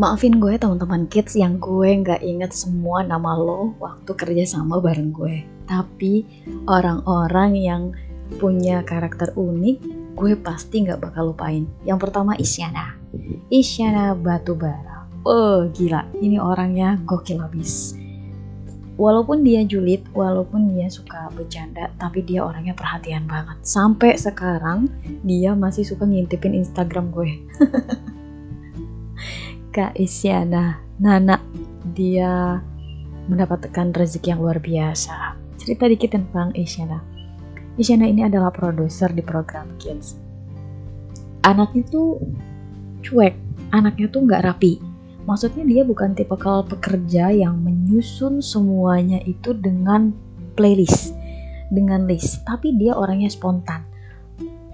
Maafin gue teman-teman kids yang gue nggak inget semua nama lo waktu kerja sama bareng gue. Tapi orang-orang yang punya karakter unik, gue pasti nggak bakal lupain. Yang pertama Isyana. Isyana Batubara. Oh gila, ini orangnya gokil abis. Walaupun dia julid, walaupun dia suka bercanda, tapi dia orangnya perhatian banget. Sampai sekarang dia masih suka ngintipin Instagram gue. Kak Isyana. Nana dia mendapatkan rezeki yang luar biasa. Cerita dikit tentang Isyana. Isyana ini adalah produser di program Kids. Anaknya tuh cuek. Anaknya tuh nggak rapi. Maksudnya dia bukan tipe kalau pekerja yang menyusun semuanya itu dengan playlist dengan list. Tapi dia orangnya spontan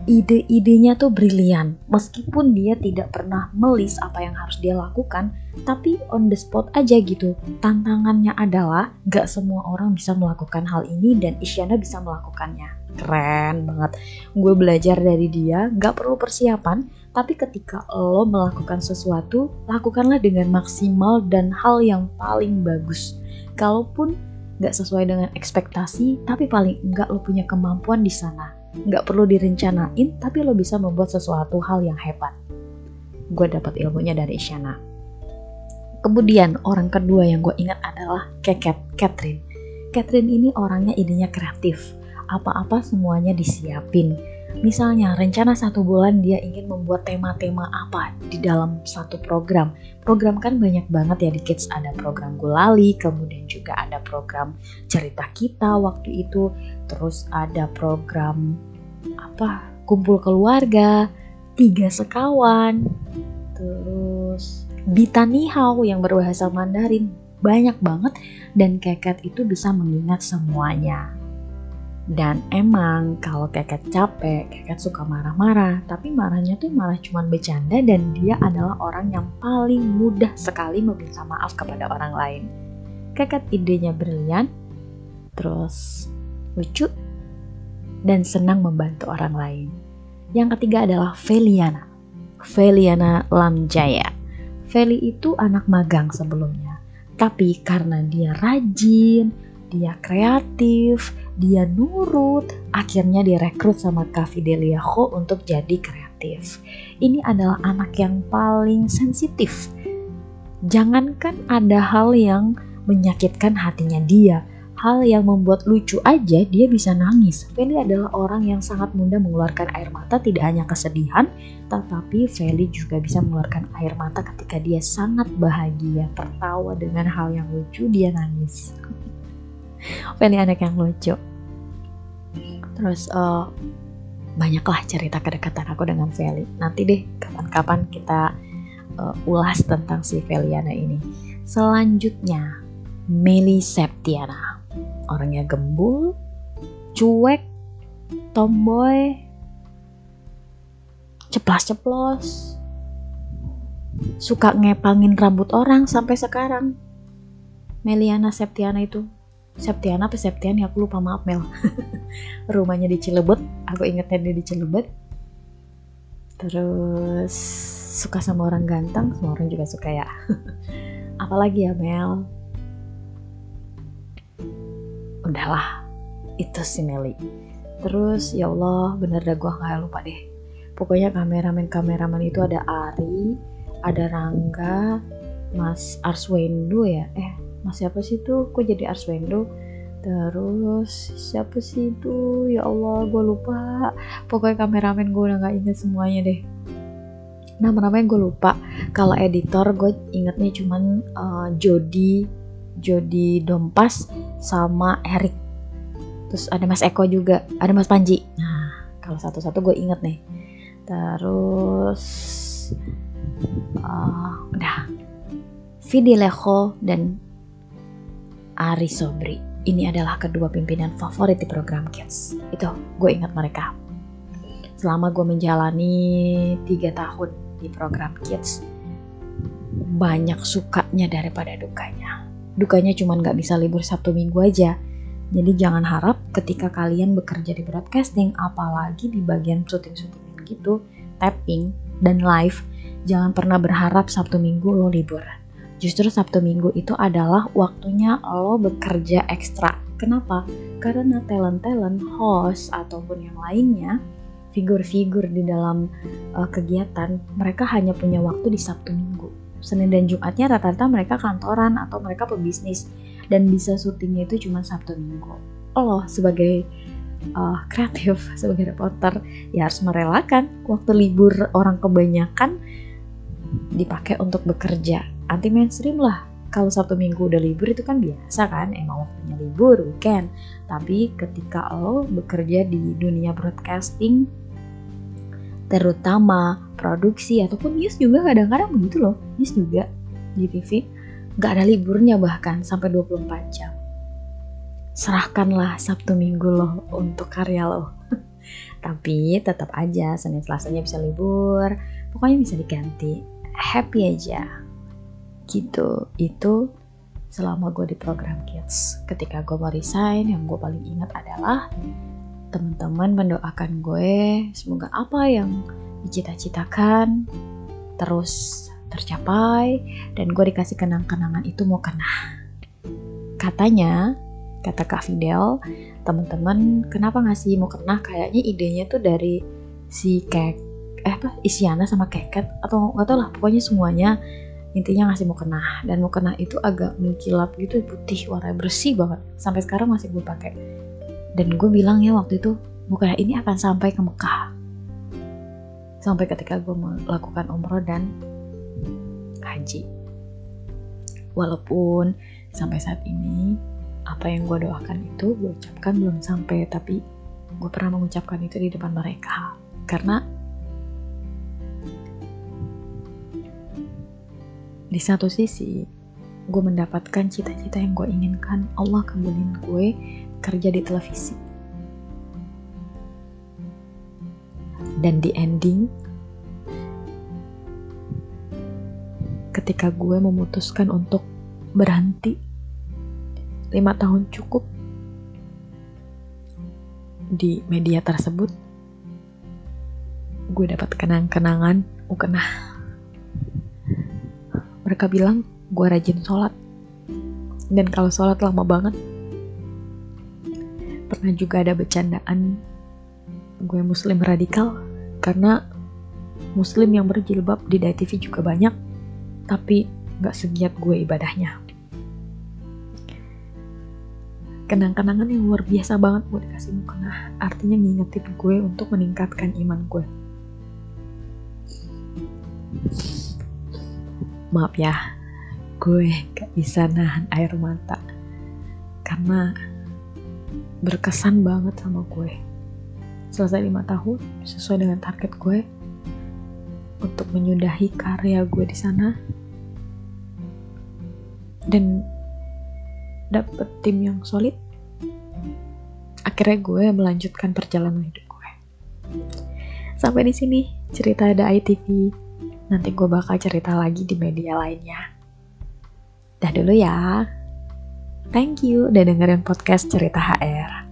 ide-idenya tuh brilian. Meskipun dia tidak pernah melis apa yang harus dia lakukan, tapi on the spot aja gitu. Tantangannya adalah gak semua orang bisa melakukan hal ini dan Isyana bisa melakukannya. Keren banget. Gue belajar dari dia, gak perlu persiapan, tapi ketika lo melakukan sesuatu, lakukanlah dengan maksimal dan hal yang paling bagus. Kalaupun gak sesuai dengan ekspektasi, tapi paling enggak lo punya kemampuan di sana nggak perlu direncanain tapi lo bisa membuat sesuatu hal yang hebat. Gue dapat ilmunya dari Isyana kemudian orang kedua yang gue ingat adalah Keket Catherine. Catherine ini orangnya idenya kreatif. Apa-apa semuanya disiapin Misalnya, rencana satu bulan dia ingin membuat tema-tema apa di dalam satu program. Program kan banyak banget ya di Kids. Ada program Gulali, kemudian juga ada program Cerita Kita waktu itu. Terus ada program apa kumpul keluarga, tiga sekawan, terus Bitanihau yang berbahasa Mandarin. Banyak banget dan Keket itu bisa mengingat semuanya. Dan emang kalau Keket capek, Keket suka marah-marah, tapi marahnya tuh malah cuman bercanda dan dia adalah orang yang paling mudah sekali meminta maaf kepada orang lain. Keket idenya brilian, terus lucu, dan senang membantu orang lain. Yang ketiga adalah Feliana. Feliana Lamjaya. Feli itu anak magang sebelumnya, tapi karena dia rajin, dia kreatif, dia nurut, akhirnya direkrut sama Kak Fidelia Ho untuk jadi kreatif. Ini adalah anak yang paling sensitif. Jangankan ada hal yang menyakitkan hatinya dia, hal yang membuat lucu aja dia bisa nangis. Feli adalah orang yang sangat mudah mengeluarkan air mata tidak hanya kesedihan, tetapi Feli juga bisa mengeluarkan air mata ketika dia sangat bahagia, tertawa dengan hal yang lucu dia nangis. Feli anak yang lucu. Terus uh, banyaklah cerita kedekatan aku dengan Feli. Nanti deh kapan-kapan kita uh, ulas tentang si Feliana ini. Selanjutnya Meli Septiana. Orangnya gembul cuek tomboy ceplas-ceplos suka ngepangin rambut orang sampai sekarang. Meliana Septiana itu Septiana apa Septian ya aku lupa maaf Mel. Rumahnya di Cilebut aku ingetnya dia di Cilebut terus suka sama orang ganteng. Semua orang juga suka ya. Apalagi ya Mel? Udahlah. Itu si Meli terus ya Allah bener dah gue nggak lupa deh. Pokoknya kameramen kameramen itu ada Ari ada Rangga Mas Arswendo ya? Eh mas siapa sih tuh kok jadi Arswendo? Terus siapa sih itu? Ya Allah gue lupa. Pokoknya kameramen gue udah nggak inget semuanya deh. Nama-namanya gue lupa. Kalau editor gue ingetnya cuman uh, Jody Jody Dompas sama Erik terus ada Mas Eko juga ada Mas Panji. Nah kalau satu-satu gue inget nih. Terus uh, udah. Vidi Leho dan Ari Sobri. Ini adalah kedua pimpinan favorit di program Kids. Itu gue ingat mereka. Selama gue menjalani tiga tahun di program Kids, banyak sukanya daripada dukanya. Dukanya cuma gak bisa libur Sabtu Minggu aja. Jadi jangan harap ketika kalian bekerja di broadcasting, apalagi di bagian syuting-syuting gitu, tapping, dan live, jangan pernah berharap Sabtu Minggu lo libur. Justru Sabtu Minggu itu adalah waktunya lo bekerja ekstra. Kenapa? Karena talent-talent, host, ataupun yang lainnya, figur-figur di dalam uh, kegiatan, mereka hanya punya waktu di Sabtu Minggu. Senin dan Jumatnya rata-rata mereka kantoran atau mereka pebisnis dan bisa syutingnya itu cuma Sabtu Minggu. Lo sebagai uh, kreatif, sebagai reporter, ya harus merelakan waktu libur orang kebanyakan dipakai untuk bekerja anti mainstream lah. Kalau Sabtu Minggu udah libur itu kan biasa kan emang waktunya libur weekend. Tapi ketika lo bekerja di dunia broadcasting terutama produksi ataupun news juga kadang-kadang begitu loh news juga di TV gak ada liburnya bahkan sampai 24 jam. Serahkanlah Sabtu Minggu lo untuk karya lo. Tapi tetap aja Senin Selasanya bisa libur. Pokoknya bisa diganti. Happy aja gitu. Itu selama gue di program kids. Ketika gue mau resign yang gue paling ingat adalah teman-teman mendoakan gue semoga apa yang dicita-citakan terus tercapai dan gue dikasih kenang-kenangan itu mau kena. Katanya kata Kak Fidel teman-teman kenapa ngasih mau kena? Kayaknya idenya tuh dari si kek eh apa Isyana sama Keket atau nggak tau lah pokoknya semuanya intinya ngasih mukena dan mukena itu agak mengkilap gitu putih warna bersih banget. Sampai sekarang masih gue pakai. Dan gue bilang ya waktu itu mukena ini akan sampai ke Mekah. Sampai ketika gue melakukan umroh dan haji. Walaupun sampai saat ini apa yang gue doakan itu gue ucapkan belum sampai. Tapi gue pernah mengucapkan itu di depan mereka. Karena di satu sisi gue mendapatkan cita-cita yang gue inginkan. Allah kabulin gue kerja di televisi. Dan di ending ketika gue memutuskan untuk berhenti lima tahun cukup di media tersebut gue dapat kenang-kenangan ukenah mereka bilang gue rajin sholat. Dan kalau sholat lama banget pernah juga ada bercandaan gue muslim radikal karena muslim yang berjilbab di TV juga banyak tapi gak segiat gue ibadahnya. Kenang-kenangan yang luar biasa banget gue dikasih mukena artinya ngingetin gue untuk meningkatkan iman gue maaf ya gue gak bisa nahan air mata. Karena berkesan banget sama gue. Selesai lima tahun sesuai dengan target gue untuk menyudahi karya gue di sana. Dan dapet tim yang solid. Akhirnya gue melanjutkan perjalanan hidup gue. Sampai di sini cerita ada ITV Nanti gue bakal cerita lagi di media lainnya. Dah dulu ya. Thank you udah dengerin podcast cerita HR.